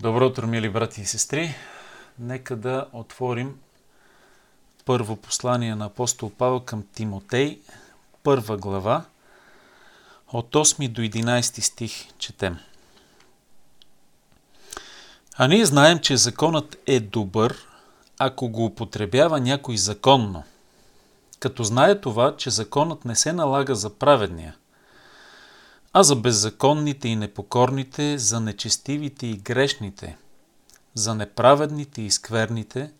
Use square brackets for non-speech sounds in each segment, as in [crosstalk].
Добро утро, мили брати и сестри! Нека да отворим първо послание на апостол Павел към Тимотей, първа глава, от 8 до 11 стих четем. А ние знаем, че законът е добър, ако го употребява някой законно, като знае това, че законът не се налага за праведния – а за беззаконните и непокорните, за нечестивите и грешните, за неправедните и скверните,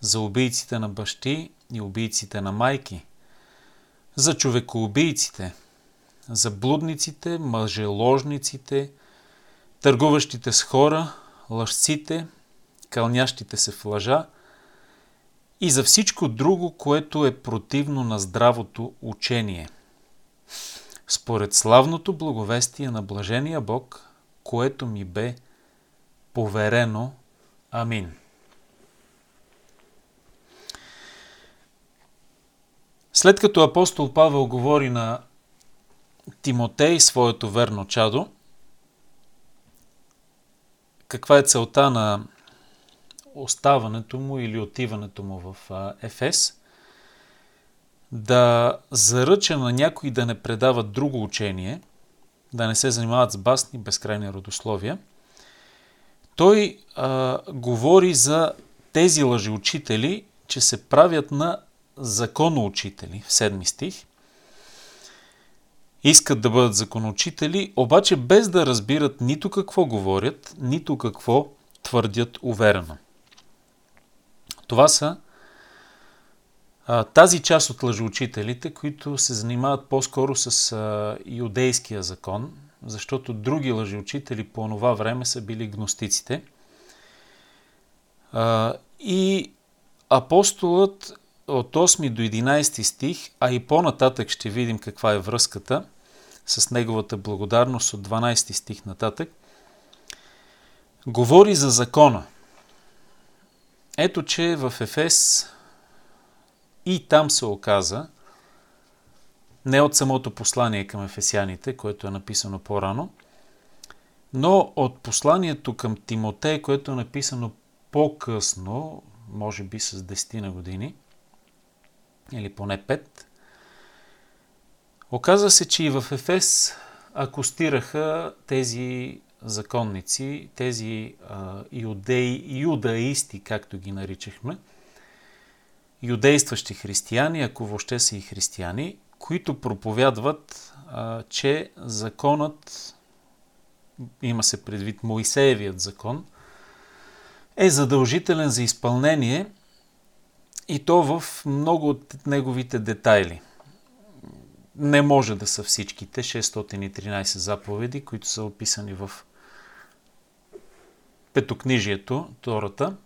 за убийците на бащи и убийците на майки, за човекоубийците, за блудниците, мъжеложниците, търгуващите с хора, лъжците, кълнящите се в лъжа и за всичко друго, което е противно на здравото учение – според славното благовестие на блажения Бог, което ми бе поверено. Амин. След като апостол Павел говори на Тимотей, своето верно чадо, каква е целта на оставането му или отиването му в Ефес – да заръча на някой да не предават друго учение, да не се занимават с басни, безкрайни родословия, той а, говори за тези лъжеучители, че се правят на законоучители в седми стих. Искат да бъдат законоучители, обаче без да разбират нито какво говорят, нито какво твърдят уверено. Това са тази част от лъжеучителите, които се занимават по-скоро с а, юдейския закон, защото други лъжеучители по това време са били гностиците. А, и апостолът от 8 до 11 стих, а и по-нататък ще видим каква е връзката с неговата благодарност от 12 стих нататък, говори за закона. Ето, че в Ефес и там се оказа, не от самото послание към ефесяните, което е написано по-рано, но от посланието към Тимотей, което е написано по-късно, може би с 10 на години, или поне 5, оказва се, че и в Ефес акустираха тези законници, тези а, иудеи, юдаисти, както ги наричахме, юдействащи християни, ако въобще са и християни, които проповядват, а, че законът, има се предвид Моисеевият закон, е задължителен за изпълнение и то в много от неговите детайли. Не може да са всичките 613 заповеди, които са описани в Петокнижието, Тората –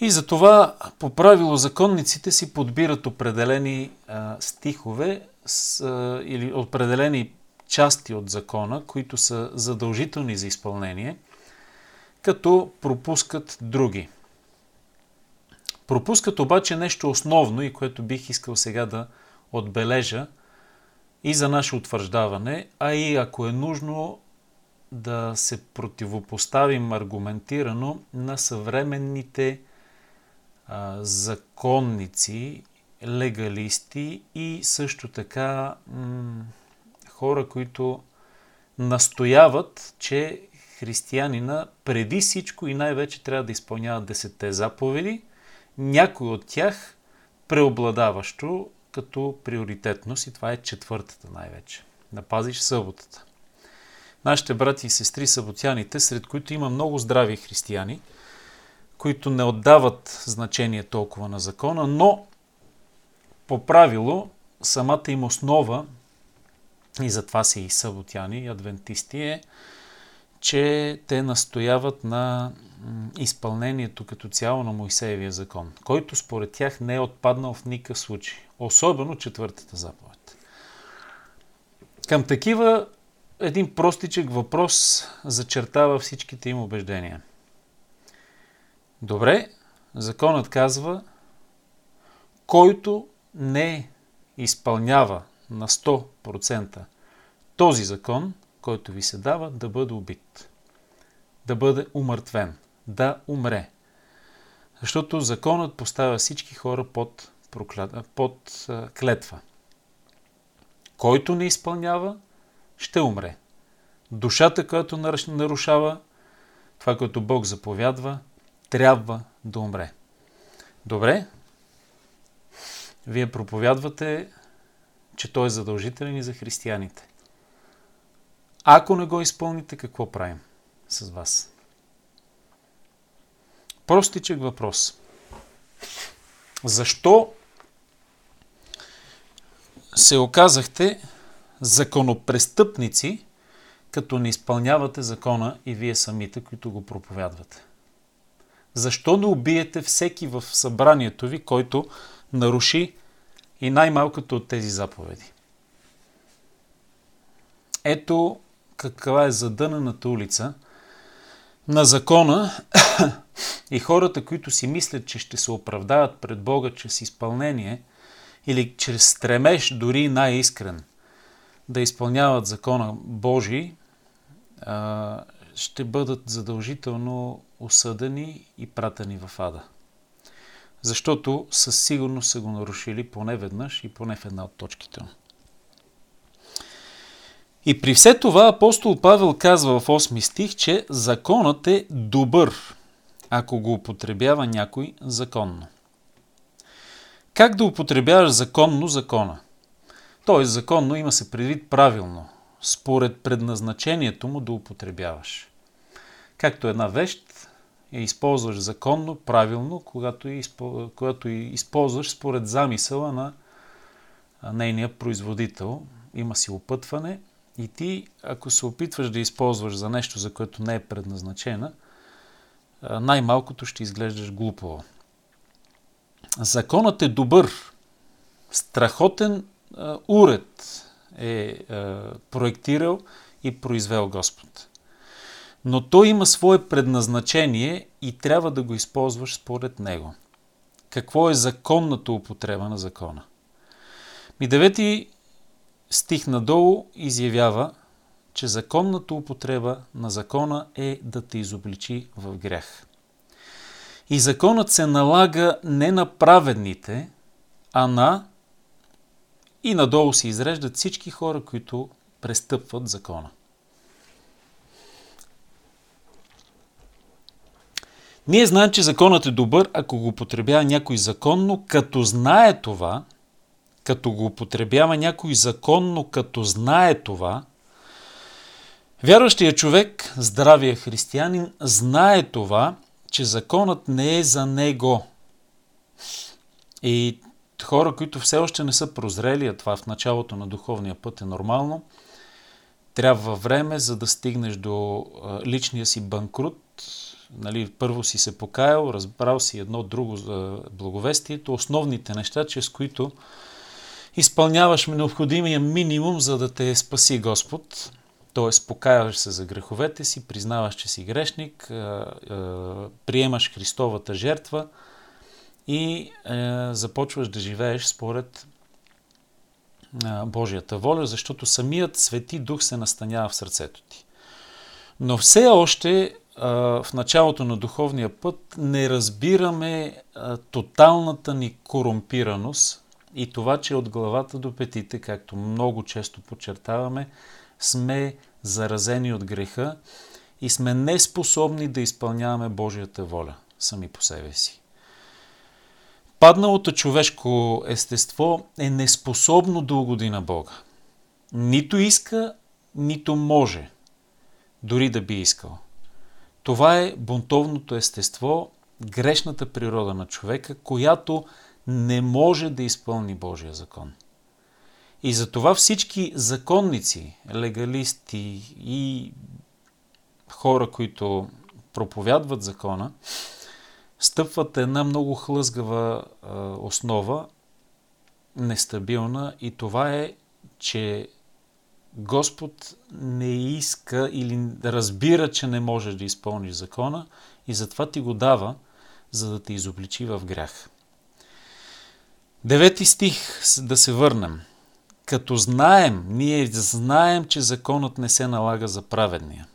и затова по правило законниците си подбират определени а, стихове с, а, или определени части от закона, които са задължителни за изпълнение, като пропускат други. Пропускат обаче нещо основно и което бих искал сега да отбележа и за наше утвърждаване, а и ако е нужно да се противопоставим аргументирано на съвременните законници, легалисти и също така м- хора, които настояват, че християнина преди всичко и най-вече трябва да изпълнява десетте заповеди, някой от тях преобладаващо като приоритетност и това е четвъртата най-вече. Да пазиш съботата. Нашите брати и сестри съботяните, сред които има много здрави християни – които не отдават значение толкова на закона, но по правило самата им основа, и затова са и съботяни, и адвентисти, е, че те настояват на изпълнението като цяло на Моисеевия закон, който според тях не е отпаднал в никакъв случай, особено четвъртата заповед. Към такива един простичък въпрос зачертава всичките им убеждения – Добре, законът казва, който не изпълнява на 100% този закон, който ви се дава, да бъде убит. да бъде умъртвен, да умре. Защото законът поставя всички хора под, проклята, под клетва. Който не изпълнява, ще умре. Душата, която нарушава това, което Бог заповядва, трябва да умре. Добре? Вие проповядвате, че той е задължителен и за християните. Ако не го изпълните, какво правим с вас? Простичък въпрос. Защо се оказахте законопрестъпници, като не изпълнявате закона и вие самите, които го проповядвате? Защо не убиете всеки в събранието ви, който наруши и най-малкото от тези заповеди? Ето каква е задънената улица на закона [coughs] и хората, които си мислят, че ще се оправдават пред Бога чрез изпълнение или чрез стремеж, дори най-искрен, да изпълняват закона Божий, ще бъдат задължително осъдени и пратени в ада. Защото със сигурност са го нарушили поне веднъж и поне в една от точките му. И при все това апостол Павел казва в 8 стих, че законът е добър, ако го употребява някой законно. Как да употребяваш законно закона? Тоест законно има се предвид правилно, според предназначението му да употребяваш. Както една вещ я използваш законно, правилно, когато я, когато използваш според замисъла на нейния производител. Има си опътване и ти, ако се опитваш да използваш за нещо, за което не е предназначена, най-малкото ще изглеждаш глупаво. Законът е добър. Страхотен уред е проектирал и произвел Господ. Но той има свое предназначение и трябва да го използваш според него. Какво е законната употреба на закона? Ми девети стих надолу изявява, че законната употреба на закона е да те изобличи в грях. И законът се налага не на праведните, а на и надолу се изреждат всички хора, които престъпват закона. Ние знаем, че законът е добър, ако го употребява някой законно, като знае това, като го употребява някой законно, като знае това, вярващия човек, здравия християнин, знае това, че законът не е за него. И хора, които все още не са прозрели, а това в началото на духовния път е нормално, трябва време, за да стигнеш до личния си банкрут. Нали, първо си се покаял, разбрал си едно друго за благовестието, основните неща, чрез които изпълняваш необходимия минимум, за да те спаси Господ. Т.е. покаяваш се за греховете си, признаваш, че си грешник, приемаш Христовата жертва и започваш да живееш според Божията воля, защото самият Свети Дух се настанява в сърцето ти. Но все още в началото на духовния път не разбираме тоталната ни корумпираност и това, че от главата до петите, както много често подчертаваме, сме заразени от греха и сме неспособни да изпълняваме Божията воля сами по себе си. Падналото човешко естество е неспособно да угоди на Бога. Нито иска, нито може, дори да би искал. Това е бунтовното естество, грешната природа на човека, която не може да изпълни Божия закон. И затова всички законници, легалисти и хора, които проповядват закона, стъпват една много хлъзгава основа, нестабилна и това е, че Господ не иска или разбира, че не можеш да изпълниш закона и затова ти го дава, за да те изобличи в грях. Девети стих, да се върнем. Като знаем, ние знаем, че законът не се налага за праведния.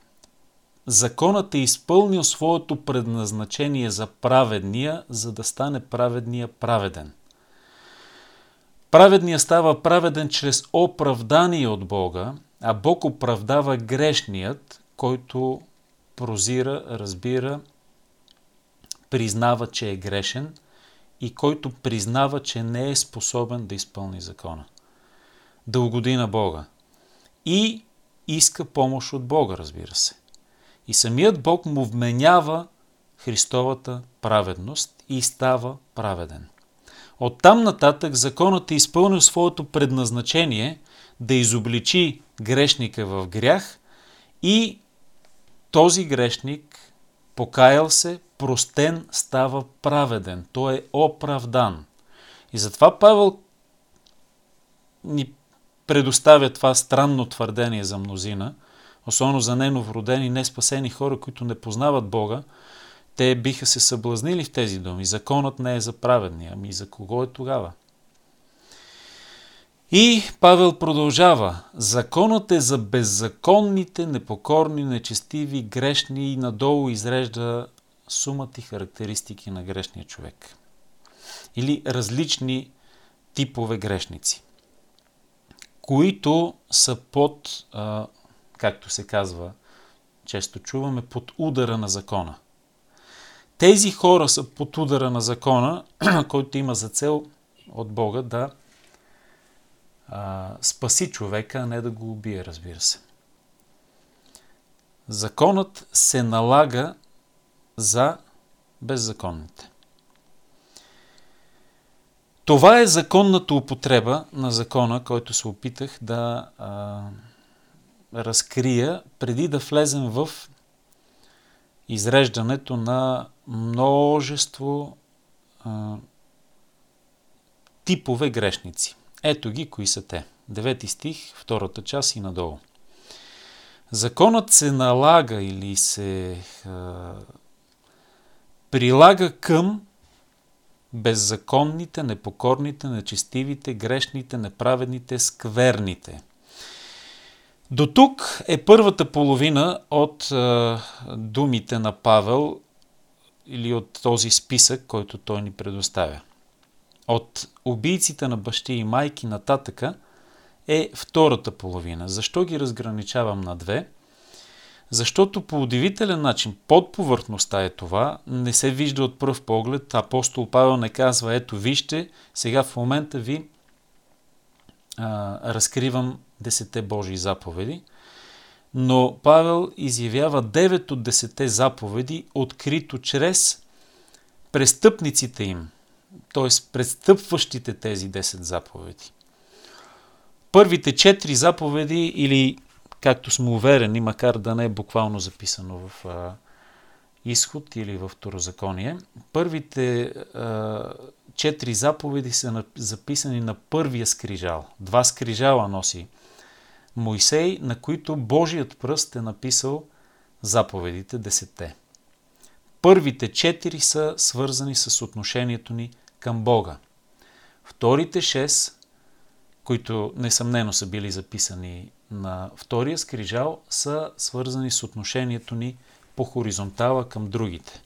законът е изпълнил своето предназначение за праведния, за да стане праведния праведен. Праведният става праведен чрез оправдание от Бога, а Бог оправдава грешният, който прозира, разбира, признава, че е грешен и който признава, че не е способен да изпълни закона. Да угоди на Бога. И иска помощ от Бога, разбира се. И самият Бог му вменява Христовата праведност и става праведен. Оттам нататък законът е изпълнил своето предназначение да изобличи грешника в грях и този грешник, покаял се, простен, става праведен. Той е оправдан. И затова Павел ни предоставя това странно твърдение за мнозина, особено за неновородени, неспасени хора, които не познават Бога, те биха се съблазнили в тези думи. Законът не е за праведния. Ами за кого е тогава? И Павел продължава. Законът е за беззаконните, непокорни, нечестиви, грешни и надолу изрежда сумата и характеристики на грешния човек. Или различни типове грешници, които са под, както се казва, често чуваме, под удара на закона. Тези хора са под удара на закона, [clears throat] който има за цел от Бога да а, спаси човека, а не да го убие, разбира се. Законът се налага за беззаконните. Това е законната употреба на закона, който се опитах да а, разкрия преди да влезем в изреждането на множество а, типове грешници. Ето ги, кои са те. Девети стих, втората част и надолу. Законът се налага или се а, прилага към беззаконните, непокорните, нечестивите, грешните, неправедните, скверните. До тук е първата половина от а, думите на Павел или от този списък, който той ни предоставя. От убийците на бащи и майки нататъка е втората половина. Защо ги разграничавам на две? Защото по удивителен начин под повърхността е това, не се вижда от пръв поглед. Апостол Павел не казва, ето вижте, сега в момента ви а, разкривам десете Божии заповеди. Но Павел изявява 9 от 10 заповеди, открито чрез престъпниците им, т.е. престъпващите тези 10 заповеди. Първите 4 заповеди или както сме уверени, макар да не е буквално записано в а, изход или в второзаконие, първите а, четири заповеди са на, записани на първия скрижал. Два скрижала носи Моисей, на които Божият пръст е написал заповедите, десетте. Първите четири са свързани с отношението ни към Бога. Вторите шест, които несъмнено са били записани на втория скрижал са свързани с отношението ни по хоризонтала към другите.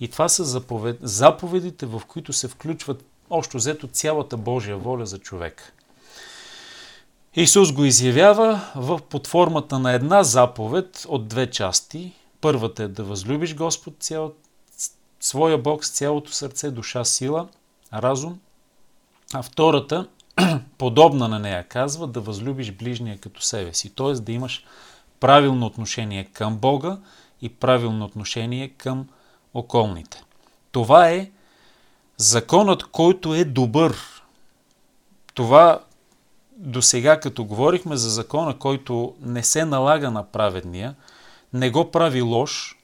И това са заповед... заповедите, в които се включват общо взето цялата Божия воля за човек. Исус го изявява в под формата на една заповед от две части. Първата е да възлюбиш Господ цял... своя Бог с цялото сърце, душа, сила, разум. А втората [clears throat] подобна на нея, казва да възлюбиш ближния като себе си, т.е. да имаш правилно отношение към Бога и правилно отношение към околните. Това е законът, който е добър. Това до сега, като говорихме за закона, който не се налага на праведния, не го прави лош,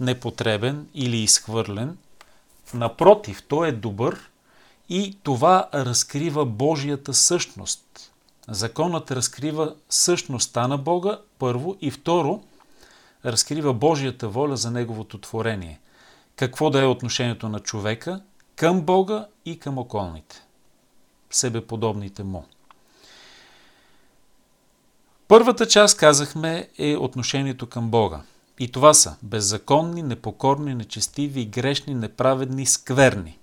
непотребен или изхвърлен. Напротив, той е добър и това разкрива Божията същност. Законът разкрива същността на Бога, първо, и второ, разкрива Божията воля за Неговото творение. Какво да е отношението на човека към Бога и към околните, себеподобните му. Първата част, казахме, е отношението към Бога. И това са беззаконни, непокорни, нечестиви, грешни, неправедни, скверни.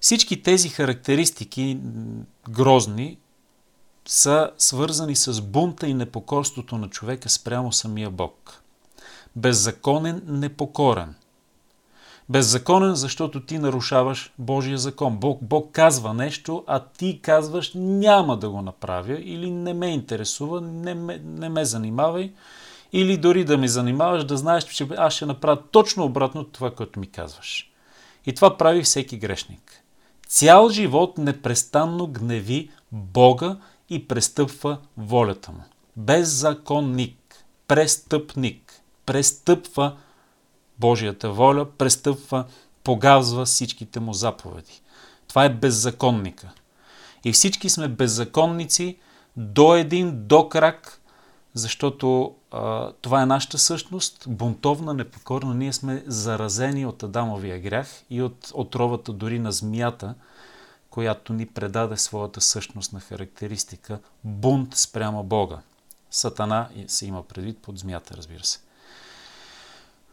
Всички тези характеристики, грозни, са свързани с бунта и непокорството на човека спрямо самия Бог. Беззаконен, непокорен. Беззаконен, защото ти нарушаваш Божия закон. Бог, Бог казва нещо, а ти казваш няма да го направя или не ме интересува, не ме, не ме занимавай. Или дори да ме занимаваш, да знаеш, че аз ще направя точно обратно това, което ми казваш. И това прави всеки грешник. Цял живот непрестанно гневи Бога и престъпва волята му. Беззаконник, престъпник, престъпва Божията воля, престъпва, погазва всичките му заповеди. Това е беззаконника. И всички сме беззаконници до един, до крак, защото а, това е нашата същност, бунтовна, непокорна. Ние сме заразени от Адамовия грях и от отровата дори на змията, която ни предаде своята същност на характеристика бунт спрямо Бога. Сатана се има предвид под змията, разбира се.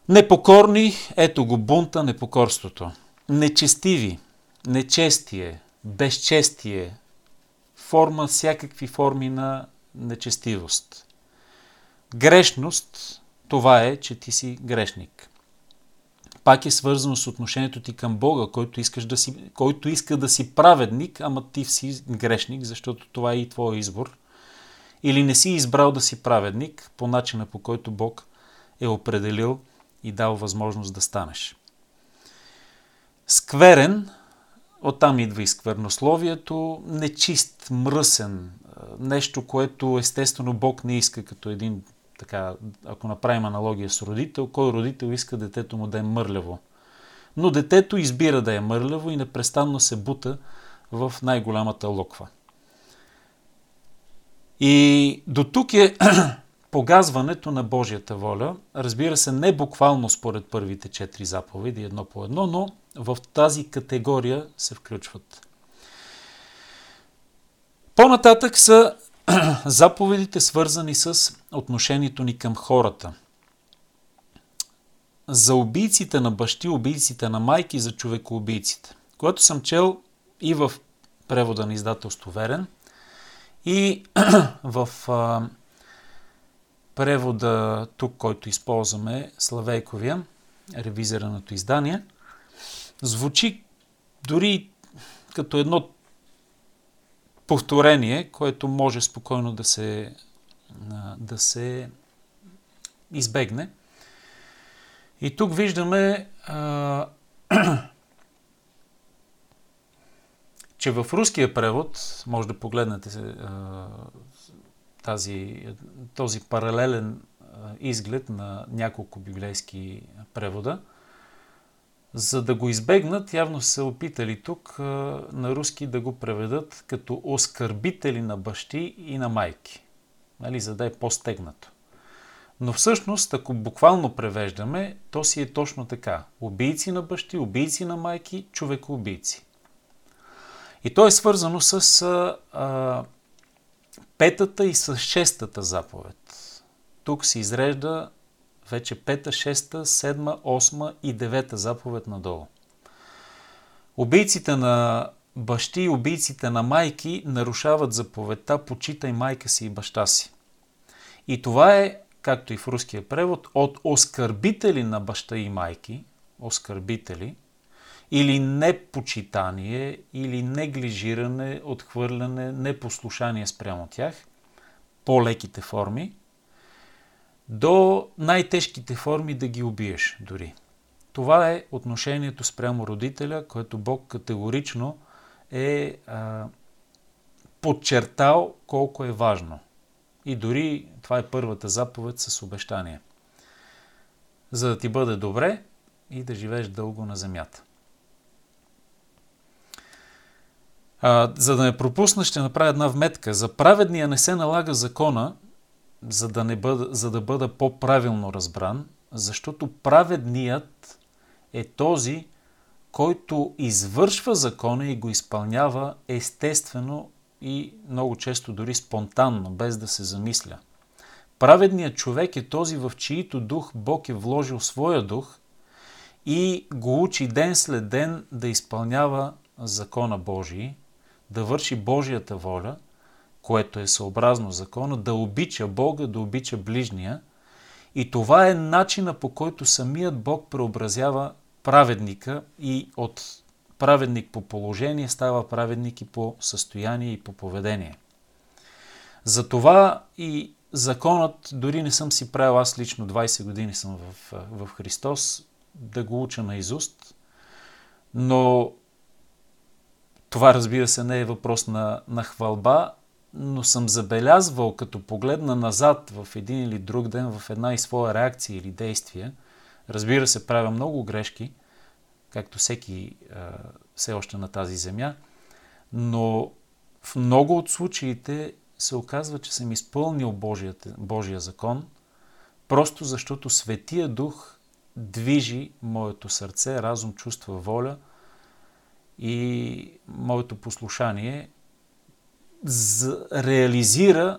Непокорни, ето го бунта, непокорството. Нечестиви, нечестие, безчестие, форма, всякакви форми на нечестивост. Грешност, това е, че ти си грешник. Пак е свързано с отношението ти към Бога, който, искаш да си, който иска да си праведник, ама ти си грешник, защото това е и твой избор. Или не си избрал да си праведник по начина по който Бог е определил и дал възможност да станеш. Скверен, оттам идва и сквернословието, нечист, мръсен, нещо, което естествено Бог не иска като един, така, ако направим аналогия с родител, кой родител иска детето му да е мърляво. Но детето избира да е мърляво и непрестанно се бута в най-голямата локва. И до тук е [clears throat] погазването на Божията воля, разбира се, не буквално според първите четири заповеди, едно по едно, но в тази категория се включват. По-нататък са [clears throat] заповедите, свързани с отношението ни към хората. За убийците на бащи, убийците на майки, за човекоубийците. Когато съм чел и в превода на издателство Верен, и [clears throat] в превода тук, който използваме, Славейковия, ревизираното издание, звучи дори като едно повторение, което може спокойно да се, да се избегне. И тук виждаме, че в руския превод, може да погледнете тази, този паралелен изглед на няколко библейски превода. За да го избегнат, явно са опитали тук на руски да го преведат като оскърбители на бащи и на майки, нали, за да е по-стегнато. Но всъщност, ако буквално превеждаме, то си е точно така. Убийци на бащи, убийци на майки, човекоубийци. И то е свързано с а, петата и с шестата заповед. Тук се изрежда вече пета, шеста, седма, осма и девета заповед надолу. Убийците на бащи и убийците на майки нарушават заповедта почитай майка си и баща си. И това е, както и в руския превод, от оскърбители на баща и майки, оскърбители – или непочитание, или неглижиране, отхвърляне, непослушание спрямо тях, по-леките форми, до най-тежките форми да ги убиеш дори. Това е отношението спрямо родителя, което Бог категорично е а, подчертал колко е важно. И дори това е първата заповед с обещание. За да ти бъде добре и да живееш дълго на земята. А, за да не пропусна, ще направя една вметка. За праведния не се налага закона, за да, не бъда, за да бъда по-правилно разбран, защото праведният е този, който извършва закона и го изпълнява естествено и много често дори спонтанно, без да се замисля. Праведният човек е този, в чието дух Бог е вложил своя дух и го учи ден след ден да изпълнява закона Божий, да върши Божията воля, което е съобразно закона, да обича Бога, да обича ближния. И това е начина по който самият Бог преобразява праведника и от праведник по положение става праведник и по състояние и по поведение. Затова и законът, дори не съм си правил, аз лично 20 години съм в, в Христос, да го уча на изуст, но това разбира се не е въпрос на, на хвалба, но съм забелязвал, като погледна назад в един или друг ден, в една и своя реакция или действие, разбира се, правя много грешки, както всеки все още на тази земя, но в много от случаите се оказва, че съм изпълнил Божията, Божия закон, просто защото Светия Дух движи моето сърце, разум, чувства, воля и моето послушание реализира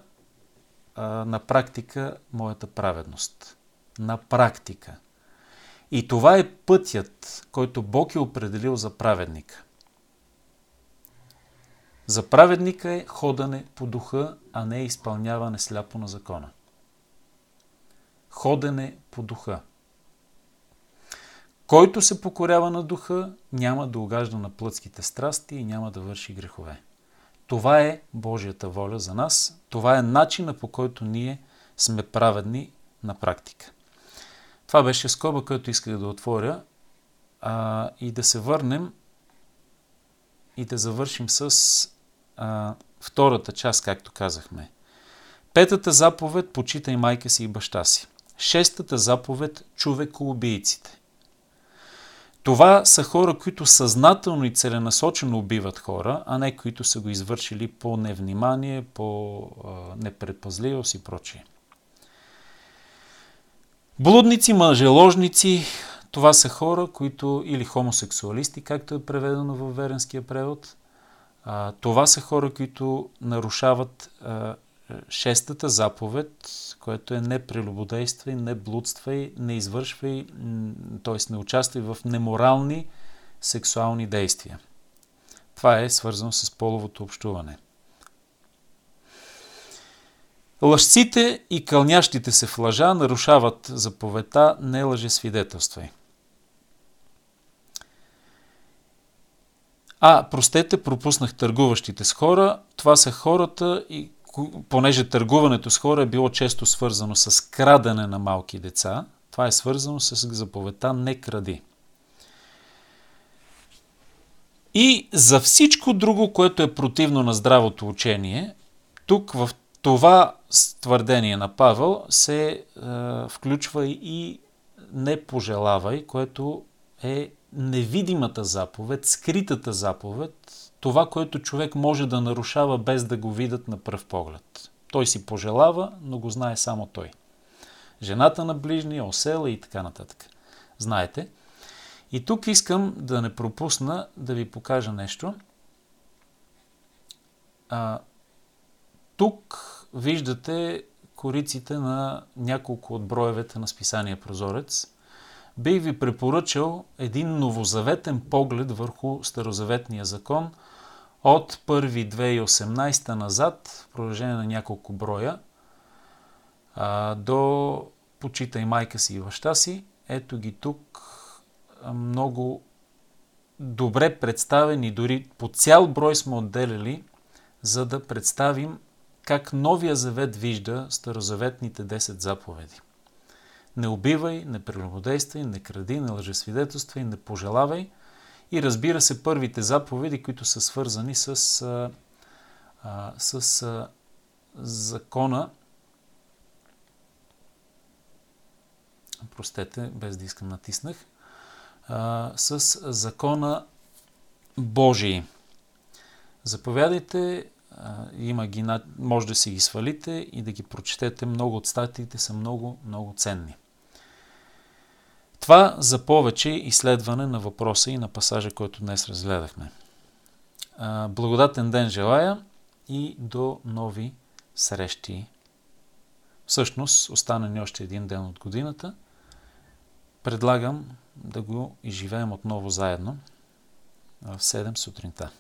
а, на практика моята праведност. На практика. И това е пътят, който Бог е определил за праведника. За праведника е ходане по духа, а не изпълняване сляпо на закона. Ходене по духа. Който се покорява на духа, няма да угажда на плътските страсти и няма да върши грехове. Това е Божията воля за нас. Това е начина по който ние сме праведни на практика. Това беше скоба, който исках да отворя а, и да се върнем и да завършим с а, втората част, както казахме. Петата заповед – почитай майка си и баща си. Шестата заповед – човекоубийците. Това са хора, които съзнателно и целенасочено убиват хора, а не които са го извършили по невнимание, по непредпазливост и прочие. Блудници, мъжеложници, това са хора, които или хомосексуалисти, както е преведено във веренския превод. Това са хора, които нарушават шестата заповед, което е не прелюбодействай, не блудствай, не извършвай, т.е. не участвай в неморални сексуални действия. Това е свързано с половото общуване. Лъжците и кълнящите се в лъжа нарушават заповедта не лъже свидетелствай. А, простете, пропуснах търгуващите с хора. Това са хората, и понеже търгуването с хора е било често свързано с крадене на малки деца, това е свързано с заповедта не кради. И за всичко друго, което е противно на здравото учение, тук в това твърдение на Павел се е, включва и не пожелавай, което е невидимата заповед, скритата заповед, това, което човек може да нарушава без да го видят на пръв поглед. Той си пожелава, но го знае само той. Жената на ближния, осела и така нататък. Знаете. И тук искам да не пропусна да ви покажа нещо. А, тук виждате кориците на няколко от броевете на списание Прозорец. Бих ви препоръчал един новозаветен поглед върху Старозаветния закон от 1 2018 назад, в продължение на няколко броя, до Почитай майка си и баща си. Ето ги тук много добре представени, дори по цял брой сме отделили, за да представим как Новия завет вижда старозаветните 10 заповеди. Не убивай, не прелюбодействай, не кради, не лъжесвидетелствай, не пожелавай. И разбира се, първите заповеди, които са свързани с, а, а, с а, закона. Простете, без да искам натиснах. А, с закона Божий. Заповядайте има ги, може да си ги свалите и да ги прочетете. Много от статиите са много, много ценни. Това за повече изследване на въпроса и на пасажа, който днес разгледахме. Благодатен ден желая и до нови срещи Всъщност, остана ни още един ден от годината. Предлагам да го изживеем отново заедно в 7 сутринта.